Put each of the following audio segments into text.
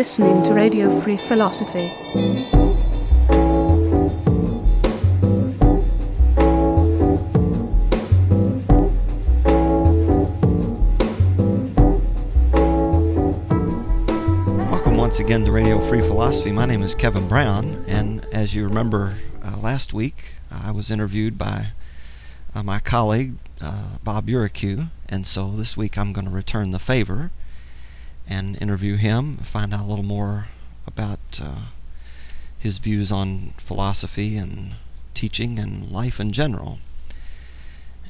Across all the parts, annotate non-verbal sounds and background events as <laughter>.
Listening to Radio Free Philosophy. Welcome once again to Radio Free Philosophy. My name is Kevin Brown, and as you remember uh, last week, I was interviewed by uh, my colleague uh, Bob Uricu, and so this week I'm going to return the favor and interview him, find out a little more about uh, his views on philosophy and teaching and life in general.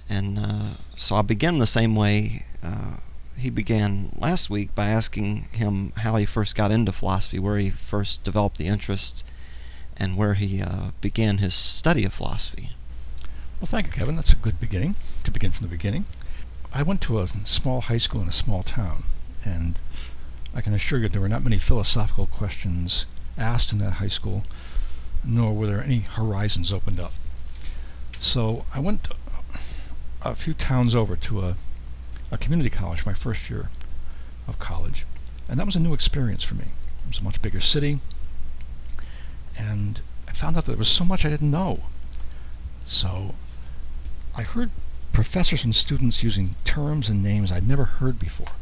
And uh, so I'll begin the same way uh, he began last week by asking him how he first got into philosophy, where he first developed the interest, and where he uh, began his study of philosophy. Well, thank you, Kevin. That's a good beginning, to begin from the beginning. I went to a small high school in a small town, and I can assure you there were not many philosophical questions asked in that high school, nor were there any horizons opened up. So I went a few towns over to a a community college my first year of college, and that was a new experience for me. It was a much bigger city, and I found out that there was so much I didn't know. So I heard professors and students using terms and names I'd never heard before.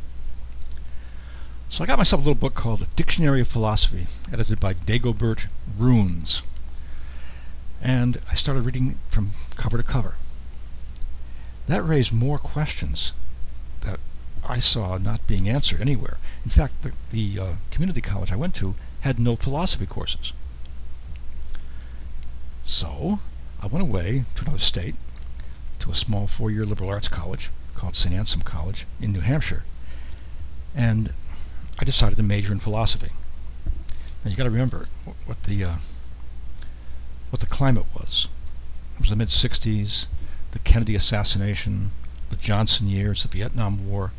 So I got myself a little book called The Dictionary of Philosophy, edited by Dagobert Runes. And I started reading from cover to cover. That raised more questions that I saw not being answered anywhere. In fact, the, the uh, community college I went to had no philosophy courses. So I went away to another state, to a small four year liberal arts college called St. Anselm College in New Hampshire, and I decided to major in philosophy. Now you got to remember what the uh, what the climate was. It was the mid '60s, the Kennedy assassination, the Johnson years, the Vietnam War.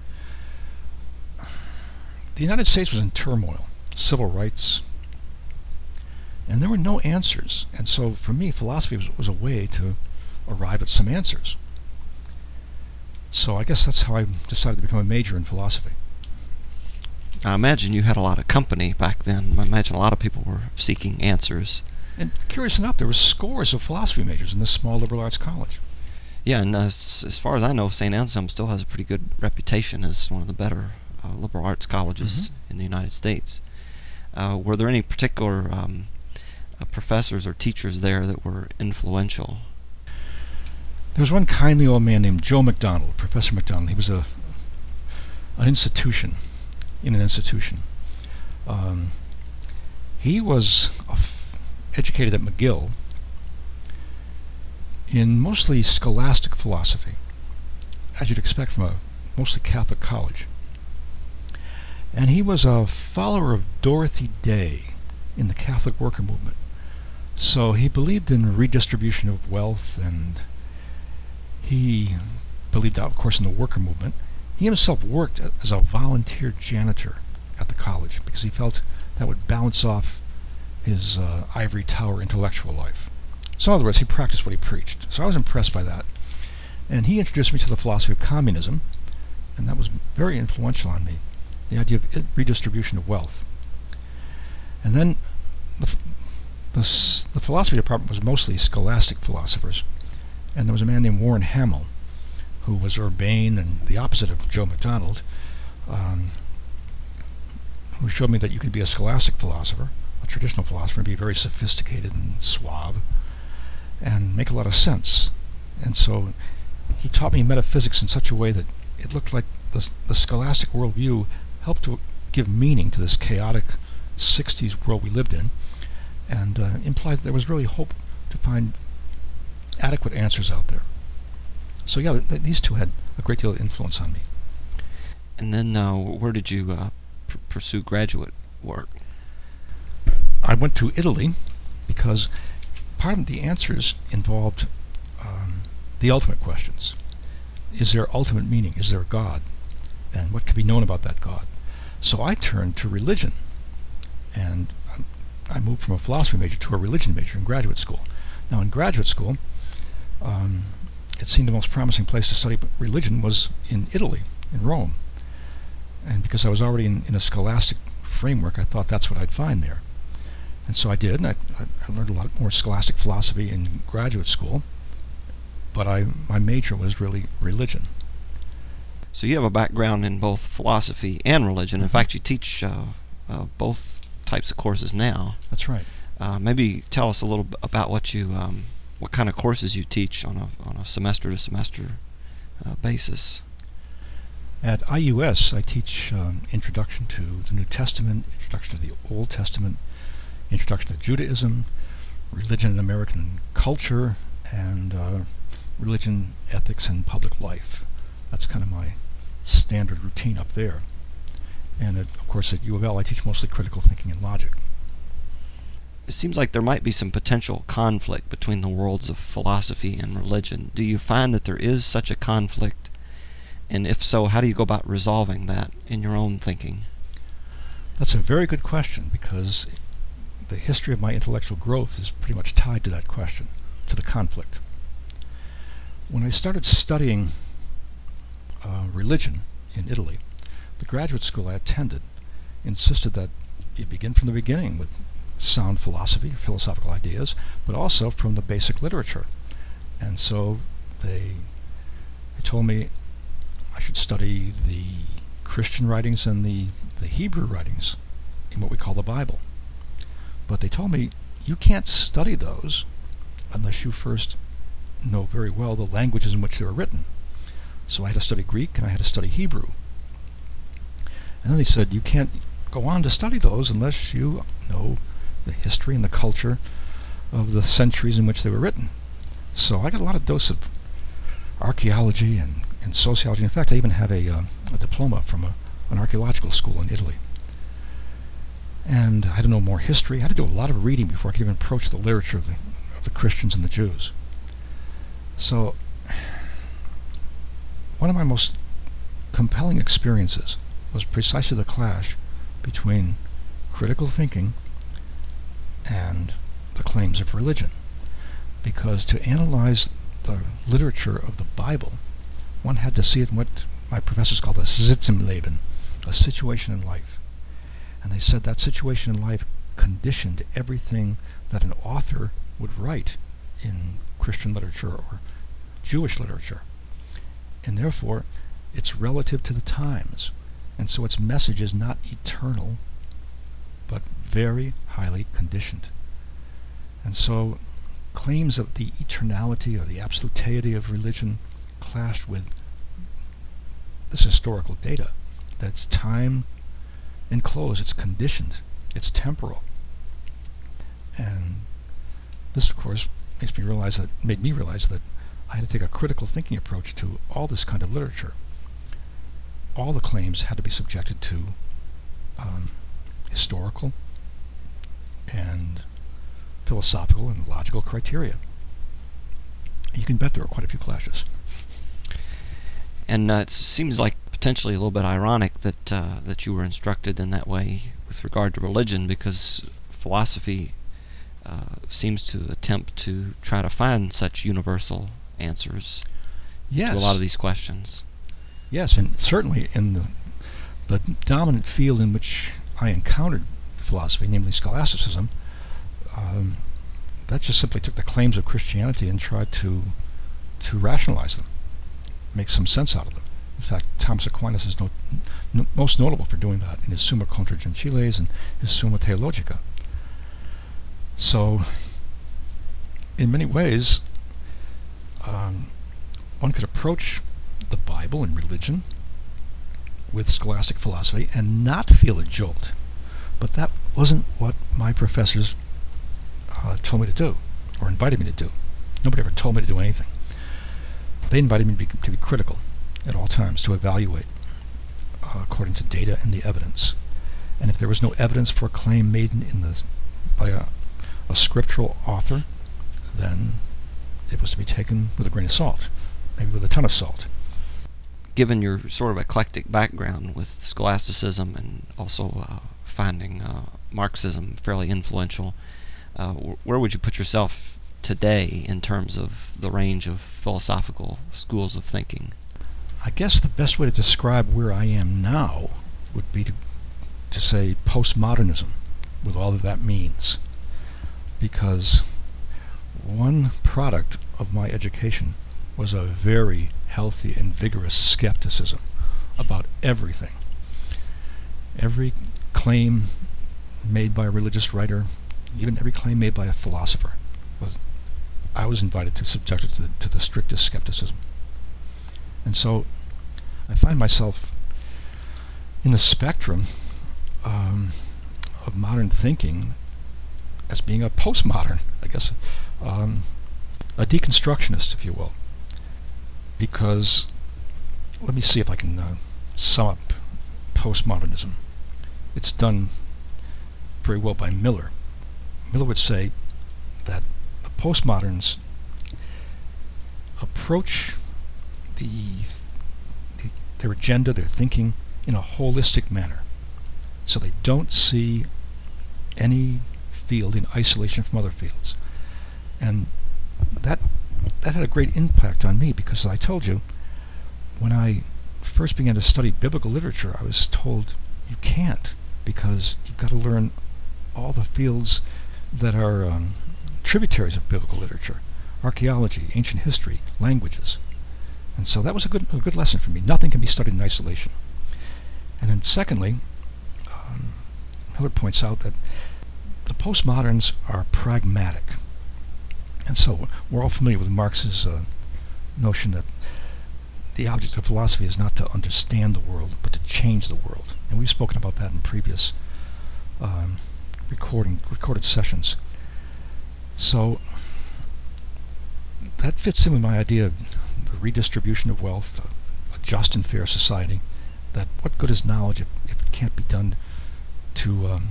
The United States was in turmoil, civil rights, and there were no answers. And so for me, philosophy was, was a way to arrive at some answers. So I guess that's how I decided to become a major in philosophy. I imagine you had a lot of company back then. I imagine a lot of people were seeking answers. And curious enough, there were scores of philosophy majors in this small liberal arts college. Yeah, and uh, s- as far as I know, St. Anselm still has a pretty good reputation as one of the better uh, liberal arts colleges in the United States. Uh, were there any particular um, uh, professors or teachers there that were influential? There was one kindly old man named Joe McDonald, Professor McDonald. He was a an institution in an institution. Um, he was f- educated at McGill in mostly scholastic philosophy, as you'd expect from a mostly Catholic college. And he was a follower of Dorothy Day in the Catholic worker movement. So he believed in redistribution of wealth and he believed, of course, in the worker movement. He himself worked as a volunteer janitor at the college because he felt that would balance off his uh, ivory tower intellectual life. So, in other words, he practiced what he preached. So I was impressed by that. And he introduced me to the philosophy of communism, and that was very influential on me the idea of redistribution of wealth. And then the, the, the philosophy department was mostly scholastic philosophers, and there was a man named Warren Hamill, who was urbane and the opposite of Joe McDonald, um, who showed me that you could be a scholastic philosopher, a traditional philosopher, and be very sophisticated and suave, and make a lot of sense. And so he taught me metaphysics in such a way that it looked like the, the scholastic worldview helped to give meaning to this chaotic 60s world we lived in, and uh, implied that there was really hope to find adequate answers out there. So yeah, th- th- these two had a great deal of influence on me. And then, uh, where did you uh, pr- pursue graduate work? I went to Italy because part of the answers involved um, the ultimate questions. Is there ultimate meaning? Is there a God? And what can be known about that God? So I turned to religion. And um, I moved from a philosophy major to a religion major in graduate school. Now, in graduate school, um, it seemed the most promising place to study religion was in Italy, in Rome. And because I was already in, in a scholastic framework, I thought that's what I'd find there. And so I did, and I, I learned a lot more scholastic philosophy in graduate school, but I, my major was really religion. So you have a background in both philosophy and religion. In Mhm. fact, you teach uh, uh, both types of courses now. That's right. Uh, maybe tell us a little bit about what you, um, what kind of courses you teach on a on a semester to semester uh, basis. At IUS, I teach um, Introduction to the New Testament, Introduction to the Old Testament, Introduction to Judaism, Religion and American Culture, and uh, Religion, Ethics, and Public Life. That's kind of my standard routine up there. And at, of course, at U of L, I teach mostly critical thinking and logic. It seems like there might be some potential conflict between the worlds of philosophy and religion. Do you find that there is such a conflict? And if so, how do you go about resolving that in your own thinking? That's a very good question because the history of my intellectual growth is pretty much tied to that question, to the conflict. When I started studying uh, religion in Italy, the graduate school I attended insisted that you begin from the beginning with sound philosophy, philosophical ideas, but also from the basic literature. And so they, they told me I should study the Christian writings and the, the Hebrew writings in what we call the Bible. But they told me you can't study those unless you first know very well the languages in which they were written. So I had to study Greek and I had to study Hebrew. And then they said you can't go on to study those unless you know the history and the culture of the centuries in which they were written. So I got a lot of dose of archaeology and, and sociology. In fact, I even have a, uh, a diploma from a, an archaeological school in Italy. And I had to know more history. I had to do a lot of reading before I could even approach the literature of the, of the Christians and the Jews. So, one of my most compelling experiences was precisely the clash between critical thinking and the claims of religion. Because to analyze the literature of the Bible, one had to see it in what my professors called a Sitz im Leben, a situation in life. And they said that situation in life conditioned everything that an author would write in Christian literature or Jewish literature. And therefore, it's relative to the times. And so its message is not eternal, very highly conditioned. And so claims of the eternality or the absoluteity of religion clashed with this historical data. That's time enclosed, it's conditioned, it's temporal. And this, of course, makes me realize that made me realize that I had to take a critical thinking approach to all this kind of literature. All the claims had to be subjected to um, historical and philosophical and logical criteria. You can bet there were quite a few clashes. And uh, it seems like potentially a little bit ironic that uh, that you were instructed in that way with regard to religion, because philosophy uh, seems to attempt to try to find such universal answers Yes. to a lot of these questions. Yes, and certainly in the the dominant field in which I encountered philosophy, namely scholasticism, um, that just simply took the claims of Christianity and tried to to rationalize them, make some sense out of them. In fact, Thomas Aquinas is no, n- most notable for doing that in his Summa contra Gentiles and his Summa Theologica. So, in many ways, um, one could approach the Bible and religion with scholastic philosophy and not feel a jolt. But that wasn't what my professors uh, told me to do or invited me to do. Nobody ever told me to do anything. They invited me to be, to be critical at all times, to evaluate uh, according to data and the evidence. And if there was no evidence for a claim made in, in the, by a, a scriptural author, then it was to be taken with a grain of salt, maybe with a ton of salt. Given your sort of eclectic background with scholasticism and also uh, finding uh, Marxism fairly influential, uh, where would you put yourself today in terms of the range of philosophical schools of thinking? I guess the best way to describe where I am now would be to to say postmodernism with all that that means because one product of my education was a very healthy and vigorous skepticism about everything. Every claim made by a religious writer, even every claim made by a philosopher, was I was invited to subject it to the, to the strictest skepticism. And so I find myself in the spectrum um, of modern thinking as being a postmodern, I guess, um, a deconstructionist, if you will. Because, let me see if I can uh, sum up postmodernism. It's done very well by Miller. Miller would say that the postmoderns approach the, the, their agenda, their thinking, in a holistic manner. So they don't see any field in isolation from other fields. And that that had a great impact on me because as I told you, when I first began to study biblical literature, I was told you can't because you've got to learn all the fields that are um, tributaries of biblical literature archaeology, ancient history, languages. And so that was a good, a good lesson for me. Nothing can be studied in isolation. And then, secondly, um, Miller points out that the postmoderns are pragmatic. And so we're all familiar with Marx's uh, notion that the object of philosophy is not to understand the world, but to change the world. And we've spoken about that in previous um, recording recorded sessions. So that fits in with my idea of the redistribution of wealth, a, a just and fair society. That what good is knowledge if, if it can't be done to um,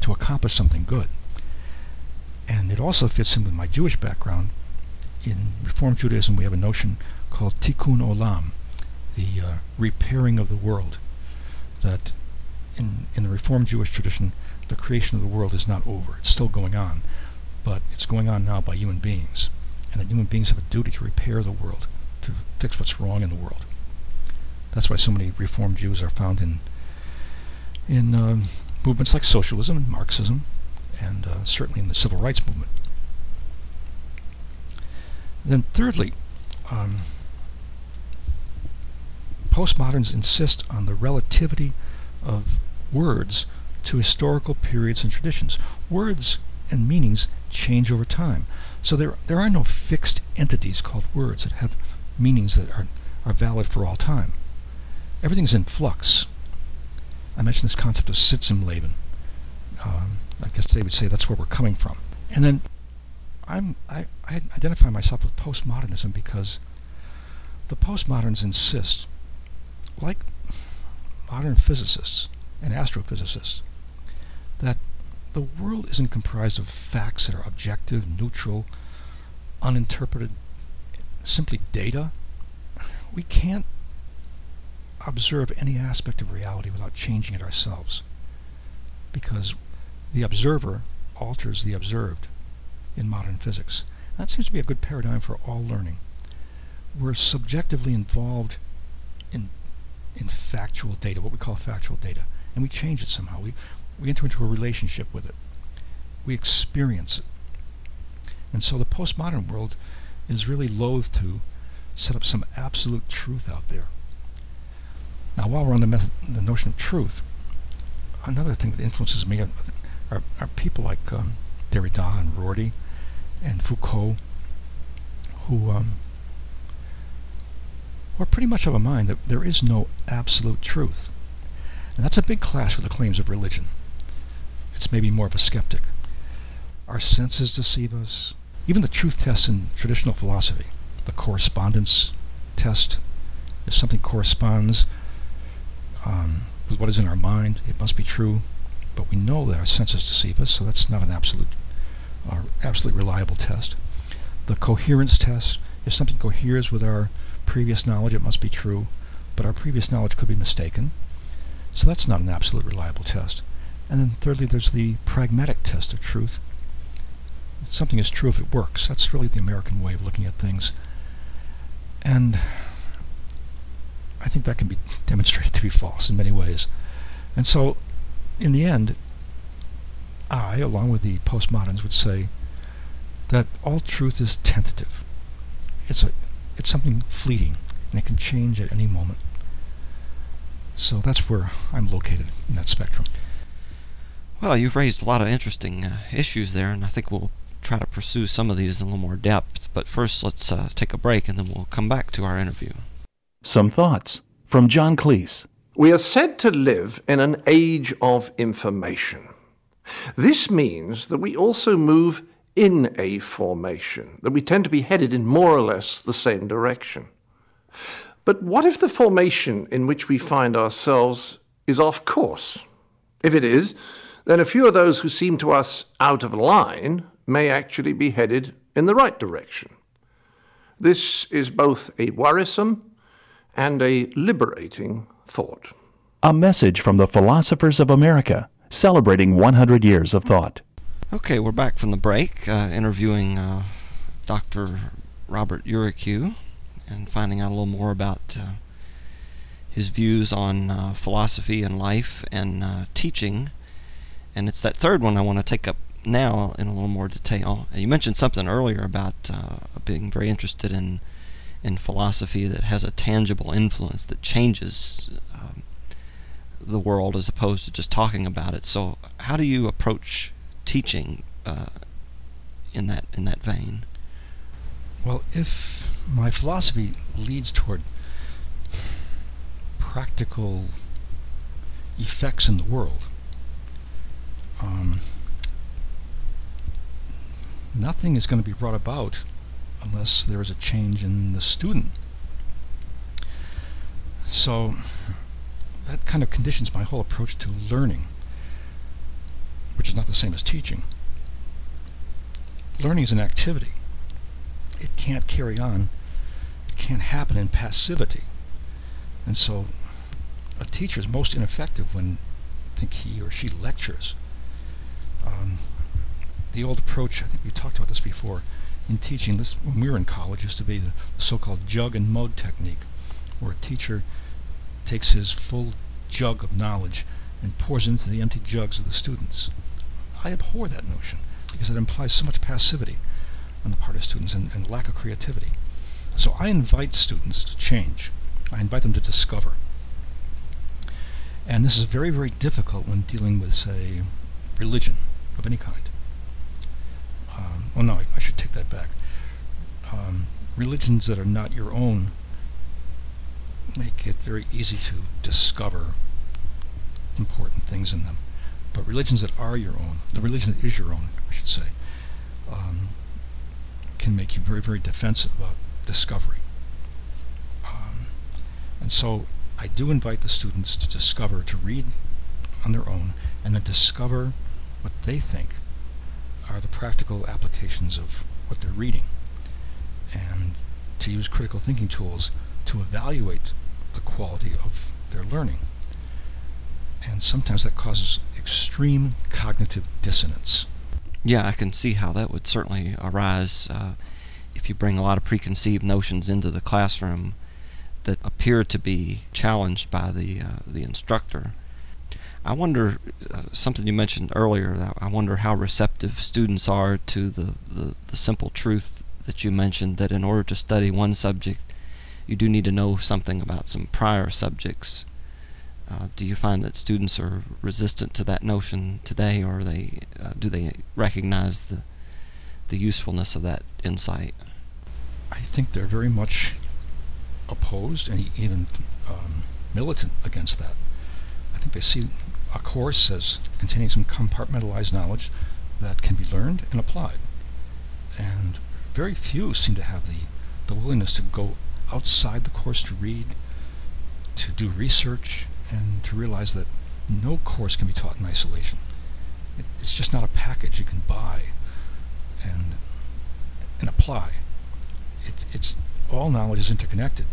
to accomplish something good? And it also fits in with my Jewish background. In Reform Judaism, we have a notion called tikkun olam, the uh, repairing of the world. That in in the Reform Jewish tradition, the creation of the world is not over. It's still going on, but it's going on now by human beings, and that human beings have a duty to repair the world, to fix what's wrong in the world. That's why so many Reform Jews are found in in uh, movements like socialism and Marxism, and uh, certainly in the civil rights movement. Then, thirdly, um, postmoderns insist on the relativity of words to historical periods and traditions. Words and meanings change over time. So there, there are no fixed entities called words that have meanings that are, are valid for all time. Everything's in flux. I mentioned this concept of Sitz im Leben. Um, I guess they would say that's where we're coming from. And then I'm, I, I identify myself with postmodernism because the postmoderns insist, like modern physicists and astrophysicists, that the world isn't comprised of facts that are objective, neutral, uninterpreted, simply data. We can't observe any aspect of reality without changing it ourselves because the observer alters the observed in modern physics. That seems to be a good paradigm for all learning. We're subjectively involved in in factual data, what we call factual data, and we change it somehow. We we enter into a relationship with it. We experience it. And so the postmodern world is really loath to set up some absolute truth out there. Now, while we're on the, method, the notion of truth, another thing that influences me are, are, are people like um, Derrida and Rorty and Foucault, who um, are pretty much of a mind that there is no absolute truth. And that's a big clash with the claims of religion. It's maybe more of a skeptic. Our senses deceive us. Even the truth tests in traditional philosophy, the correspondence test, if something corresponds um, with what is in our mind, it must be true. But we know that our senses deceive us, so that's not an absolute, or absolutely reliable test. The coherence test, if something coheres with our previous knowledge, it must be true, but our previous knowledge could be mistaken. So that's not an absolute reliable test. And then thirdly, there's the pragmatic test of truth. Something is true if it works. That's really the American way of looking at things. And I think that can be demonstrated to be false in many ways. And so in the end, I, along with the postmoderns, would say that all truth is tentative. It's a, it's something fleeting, and it can change at any moment. So that's where I'm located in that spectrum. Well, you've raised a lot of interesting uh, issues there, and I think we'll try to pursue some of these in a little more depth. But first, let's uh, take a break, and then we'll come back to our interview. Some thoughts from John Cleese. We are said to live in an age of information. This means that we also move in a formation, that we tend to be headed in more or less the same direction. But what if the formation in which we find ourselves is off course? If it is, then a few of those who seem to us out of line may actually be headed in the right direction. This is both a worrisome and a liberating thought. A message from the philosophers of America celebrating 100 years of thought. Okay, we're back from the break, uh, interviewing uh, Dr. Robert Uricu and finding out a little more about uh, his views on uh, philosophy and life and uh, teaching. And it's that third one I want to take up now in a little more detail. You mentioned something earlier about uh, being very interested in in philosophy that has a tangible influence that changes um, the world as opposed to just talking about it. So, how do you approach teaching uh, in that in that vein? Well, if my philosophy leads toward practical effects in the world, um, nothing is going to be brought about unless there is a change in the student. So that kind of conditions my whole approach to learning, which is not the same as teaching. Learning is an activity. It can't carry on. It can't happen in passivity. And so a teacher is most ineffective when I think he or she lectures. Um, the old approach, I think we talked about this before, in teaching, this when we were in college, used to be the, so-called jug and mug technique, where a teacher takes his full jug of knowledge and pours it into the empty jugs of the students. I abhor that notion because it implies so much passivity on the part of students and, and lack of creativity. So I invite students to change. I invite them to discover. And this is very, very difficult when dealing with, say, religion of any kind. Um, well, no, I, I, should take that back. Um, religions that are not your own make it very easy to discover important things in them. But religions that are your own, the religion that is your own, I should say, um, can make you very, very defensive about discovery. Um, and so I do invite the students to discover, to read on their own, and then discover what they think are the practical applications of what they're reading, and to use critical thinking tools to evaluate the quality of their learning. And sometimes that causes extreme cognitive dissonance. Yeah, I can see how that would certainly arise uh, if you bring a lot of preconceived notions into the classroom that appear to be challenged by the uh, the instructor. I wonder uh, something you mentioned earlier. I wonder how receptive students are to the, the, the simple truth that you mentioned that in order to study one subject, you do need to know something about some prior subjects. Uh, do you find that students are resistant to that notion today, or they uh, do they recognize the the usefulness of that insight? I think they're very much opposed and even um, militant against that. I think they see a course as containing some compartmentalized knowledge that can be learned and applied. And very few seem to have the, the willingness to go outside the course to read, to do research, and to realize that no course can be taught in isolation. It, it's just not a package you can buy and, and apply. It's, it's all knowledge is interconnected.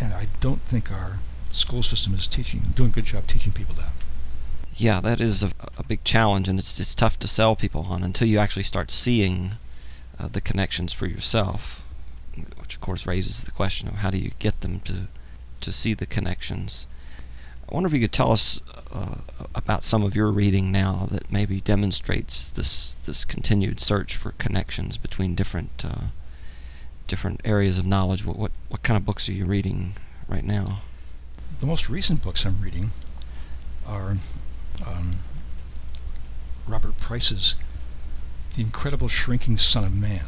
And I don't think our school system is teaching, doing a good job teaching people that. Yeah, that is a, a big challenge, and it's it's tough to sell people on until you actually start seeing uh, the connections for yourself, which of course raises the question of how do you get them to to see the connections. I wonder if you could tell us uh, about some of your reading now that maybe demonstrates this this continued search for connections between different uh, different areas of knowledge. What, what what kind of books are you reading right now? The most recent books I'm reading are um, Robert Price's The Incredible Shrinking Son of Man.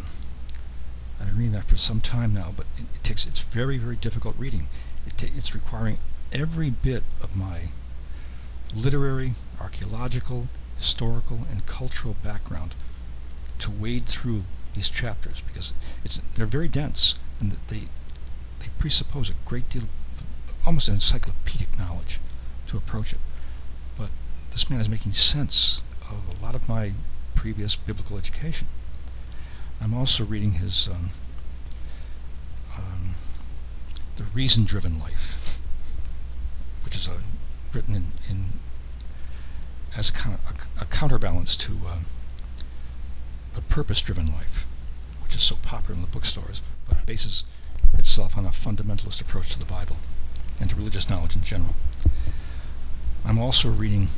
I've been reading that for some time now, but it, it takes it's very very difficult reading. It ta- it's requiring every bit of my literary, archaeological, historical, and cultural background to wade through these chapters because it's they're very dense and they they presuppose a great deal, of, almost an encyclopedic knowledge to approach it. But this man is making sense of a lot of my previous biblical education. I'm also reading his um, um, The Reason-Driven Life, which is a, written in, in as a, kind of a, a counterbalance to um, The Purpose-Driven Life, which is so popular in the bookstores, but bases itself on a fundamentalist approach to the Bible and to religious knowledge in general. I'm also reading,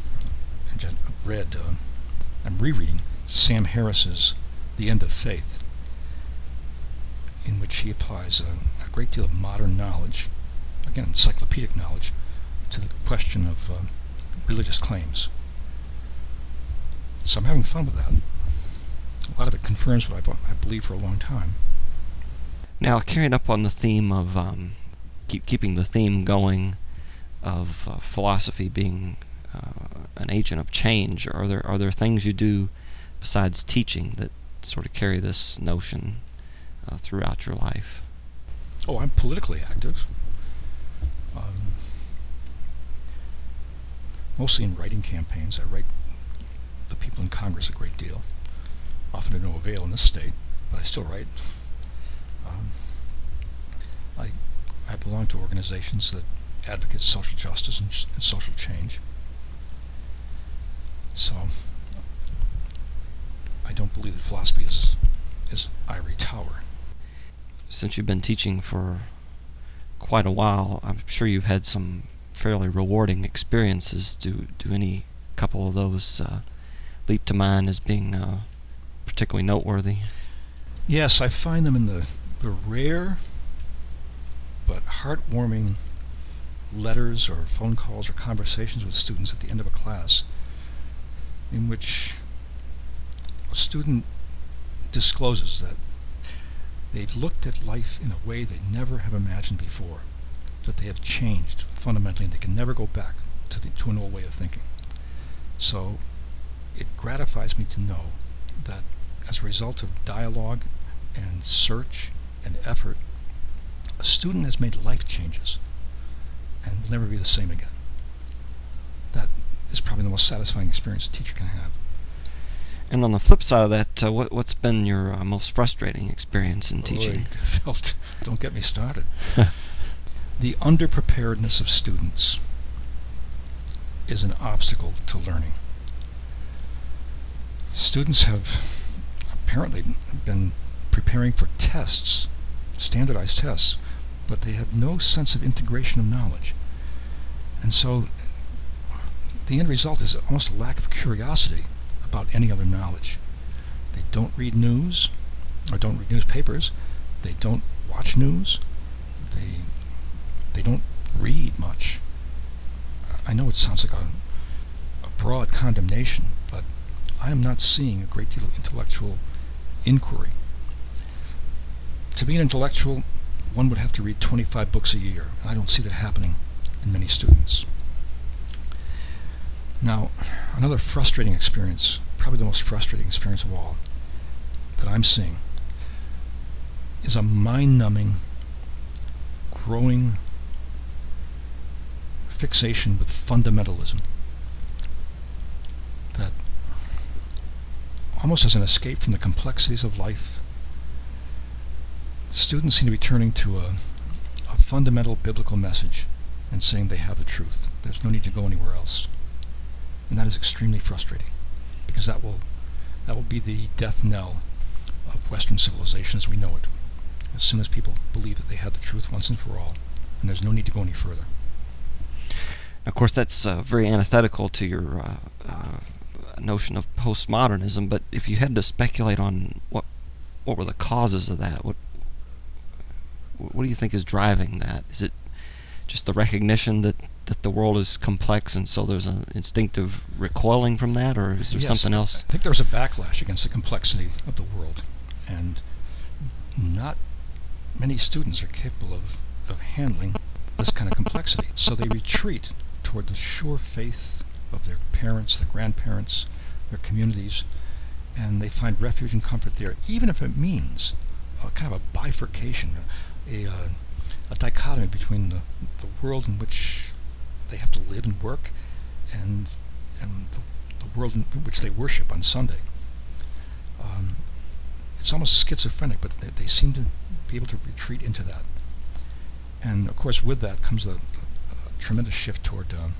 read, uh, I'm rereading Sam Harris's The End of Faith, in which he applies a, a great deal of modern knowledge, again, encyclopedic knowledge, to the question of uh, religious claims. So I'm having fun with that. A lot of it confirms what I've, I believe for a long time. Now, carrying up on the theme of um, keep keeping the theme going of uh, philosophy being uh, an agent of change, are there are there things you do besides teaching that sort of carry this notion uh, throughout your life? Oh, I'm politically active. Um, mostly in writing campaigns. I write the people in Congress a great deal, often to no avail in this state, but I still write. Um, I, I belong to organizations that advocate social justice and, and social change. So I don't believe that philosophy is is ivory tower. Since you've been teaching for quite a while, I'm sure you've had some fairly rewarding experiences. Do do any couple of those uh, leap to mind as being uh, particularly noteworthy? Yes, I find them in the, the rare but heartwarming letters or phone calls or conversations with students at the end of a class in which a student discloses that they've looked at life in a way they never have imagined before, that they have changed fundamentally and they can never go back to, the, to an old way of thinking. So it gratifies me to know that as a result of dialogue and search and effort, a student has made life changes and will never be the same again. That is probably the most satisfying experience a teacher can have. And on the flip side of that, uh, what, what's been your uh, most frustrating experience in teaching? <laughs> Oy, felt, don't get me started. <laughs> the underpreparedness of students is an obstacle to learning. Students have apparently been preparing for tests, standardized tests, but they have no sense of integration of knowledge. And so the end result is almost a lack of curiosity about any other knowledge. They don't read news or don't read newspapers. They don't watch news. They don't read much. I know it sounds like a, a broad condemnation, but I am not seeing a great deal of intellectual inquiry. To be an intellectual, one would have to read 25 books a year. I don't see that happening in many students. Now, another frustrating experience, probably the most frustrating experience of all that I'm seeing, is a mind numbing, growing fixation with fundamentalism that almost as an escape from the complexities of life, students seem to be turning to a, a fundamental biblical message and saying they have the truth. There's no need to go anywhere else. And that is extremely frustrating because that will that will be the death knell of Western civilization as we know it. As soon as people believe that they have the truth once and for all, and there's no need to go any further. Of course, that's uh, very antithetical to your uh, uh, notion of postmodernism. But if you had to speculate on what what were the causes of that, what what do you think is driving that? Is it just the recognition that that the world is complex and so there's an instinctive recoiling from that, or is there Yes, something else? I think there's a backlash against the complexity of the world, and not many students are capable of, of handling this kind of complexity. So they retreat toward the sure faith of their parents, their grandparents, their communities, and they find refuge and comfort there, even if it means a kind of a bifurcation, a, a, a dichotomy between the, the world in which they have to live and work and, and the, the world in which they worship on Sunday. Um, it's almost schizophrenic, but they, they seem to be able to retreat into that. And of course, with that comes the, a tremendous shift toward um,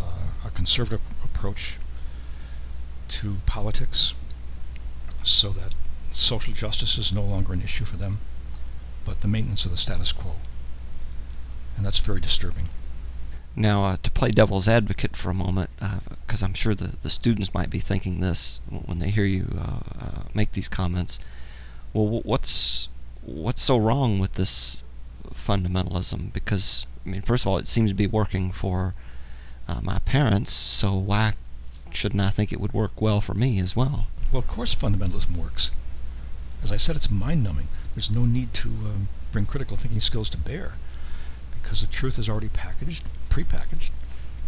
uh, a conservative approach to politics, so that social justice is no longer an issue for them, but the maintenance of the status quo. And that's very disturbing. Now, uh, to play devil's advocate for a moment, because uh, I'm sure the, the students might be thinking this when they hear you uh, uh make these comments. Well, what's what's so wrong with this fundamentalism? Because I mean, first of all, it seems to be working for uh, my parents, so why shouldn't I think it would work well for me as well? Well, of course, fundamentalism works. As I said, it's mind-numbing. There's no need to um, bring critical thinking skills to bear because the truth is already packaged, prepackaged,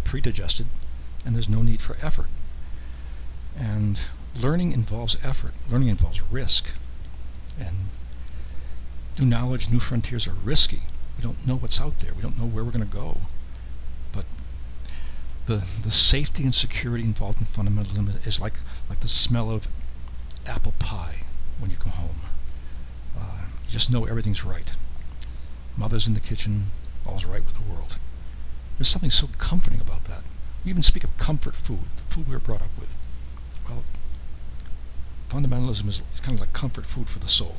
pre-digested, and there's no need for effort. And learning involves effort. Learning involves risk. And new knowledge, new frontiers are risky. We don't know what's out there. We don't know where we're going to go. But the the safety and security involved in fundamentalism is like like the smell of apple pie when you come home. Uh, you just know everything's right. Mother's in the kitchen, all's right with the world. There's something so comforting about that. We even speak of comfort food, the food we were brought up with. Well, fundamentalism is, is kind of like comfort food for the soul.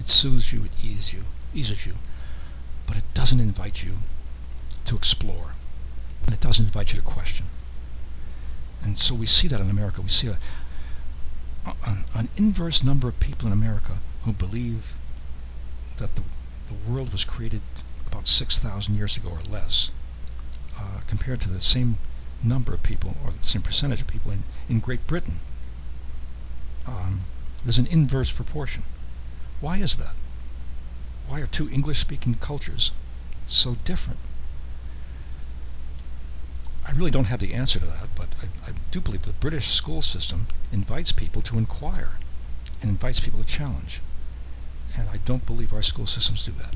It soothes you, it eases you, eases you, but it doesn't invite you to explore, and it doesn't invite you to question. And so we see that in America. We see a, an, an inverse number of people in America who believe that the, the world was created about 6,000 years ago or less, uh, compared to the same number of people or the same percentage of people in, in Great Britain. Um, there's an inverse proportion. Why is that? Why are two English speaking cultures so different? I really don't have the answer to that, but I, I do believe the British school system invites people to inquire and invites people to challenge. And I don't believe our school systems do that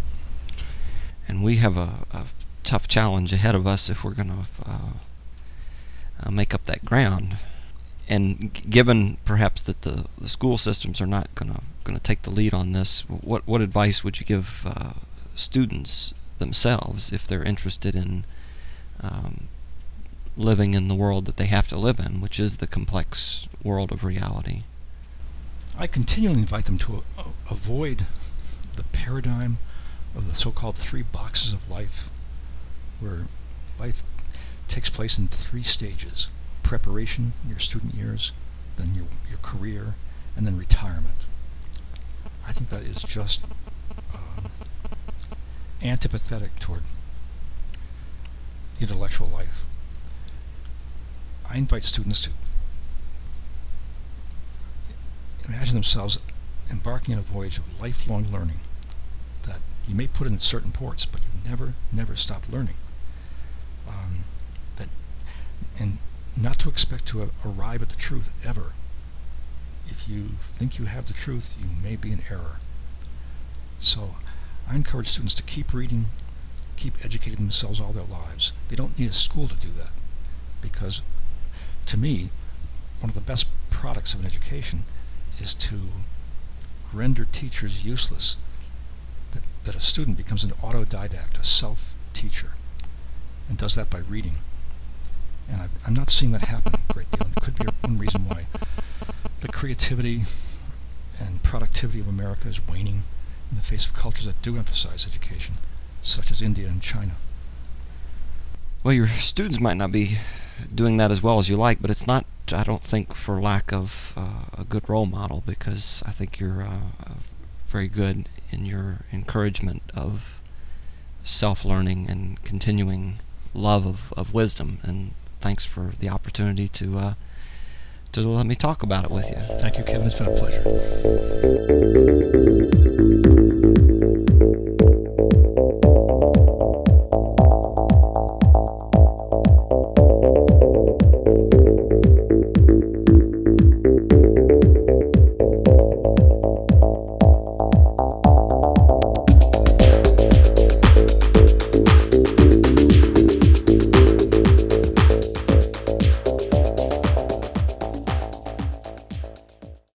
and we have a, a, tough challenge ahead of us if we're going to uh, uh, make up that ground. And given perhaps that the, the school systems are not going to going to take the lead on this, what what advice would you give uh, students themselves if they're interested in um, living in the world that they have to live in, which is the complex world of reality? I continually invite them to a- avoid the paradigm of the so-called three boxes of life, where life takes place in three stages: preparation, your student years, then your your career, and then retirement. I think that is just um, antipathetic toward the intellectual life. I invite students to imagine themselves embarking on a voyage of lifelong learning that you may put in certain ports, but you never, never stop learning. Um, that, and not to expect to arrive at the truth ever. If you think you have the truth, you may be in error. So, I encourage students to keep reading, keep educating themselves all their lives. They don't need a school to do that, because, to me, one of the best products of an education is to render teachers useless that that a student becomes an autodidact, a self-teacher, and does that by reading. And I, I'm not seeing that happen a great deal. And it could be one reason why the creativity and productivity of America is waning in the face of cultures that do emphasize education, such as India and China. well, your students might not be doing that as well as you like, but it's not, I don't think, for lack of uh, a good role model because I think you're uh, very good in your encouragement of self learning and continuing love of, of wisdom. And thanks for the opportunity to. Uh, to let me talk about it with you. Thank you, Kevin. It's been a pleasure.